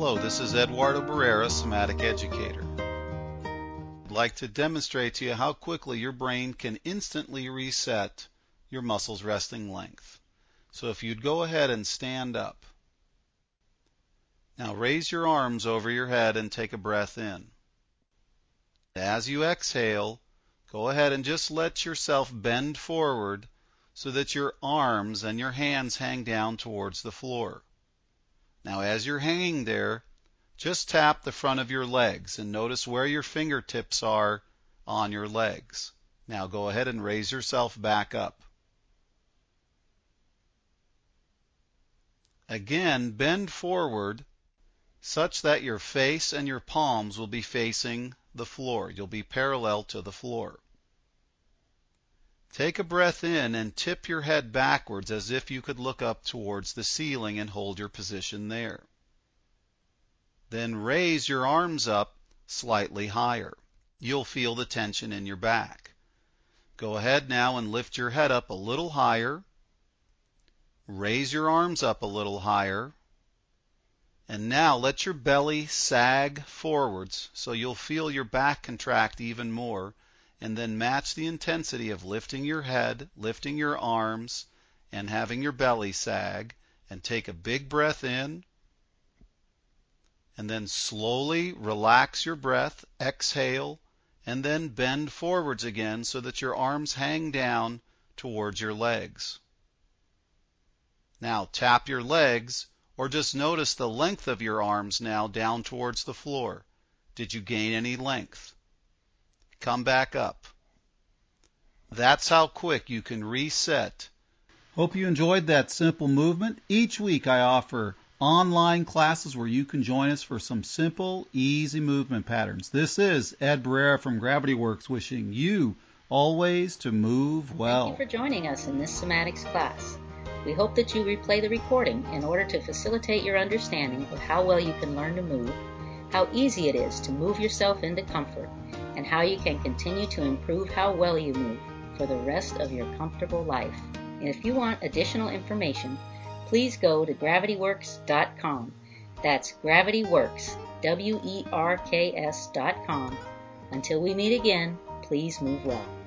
Hello, this is Eduardo Barrera, Somatic Educator. I'd like to demonstrate to you how quickly your brain can instantly reset your muscles resting length. So if you'd go ahead and stand up. Now raise your arms over your head and take a breath in. As you exhale, go ahead and just let yourself bend forward so that your arms and your hands hang down towards the floor. Now as you're hanging there, just tap the front of your legs and notice where your fingertips are on your legs. Now go ahead and raise yourself back up. Again, bend forward such that your face and your palms will be facing the floor. You'll be parallel to the floor. Take a breath in and tip your head backwards as if you could look up towards the ceiling and hold your position there. Then raise your arms up slightly higher. You'll feel the tension in your back. Go ahead now and lift your head up a little higher. Raise your arms up a little higher. And now let your belly sag forwards so you'll feel your back contract even more. And then match the intensity of lifting your head, lifting your arms, and having your belly sag. And take a big breath in. And then slowly relax your breath, exhale, and then bend forwards again so that your arms hang down towards your legs. Now tap your legs or just notice the length of your arms now down towards the floor. Did you gain any length? Come back up. That's how quick you can reset. Hope you enjoyed that simple movement. Each week I offer online classes where you can join us for some simple, easy movement patterns. This is Ed Barrera from Gravity Werks wishing you always to move well. Thank you for joining us in this somatics class. We hope that you replay the recording in order to facilitate your understanding of how well you can learn to move, how easy it is to move yourself into comfort, and how you can continue to improve how well you move for the rest of your comfortable life. And if you want additional information, please go to gravitywerks.com. That's gravitywerks, W E R K S.com. Until we meet again, please move well.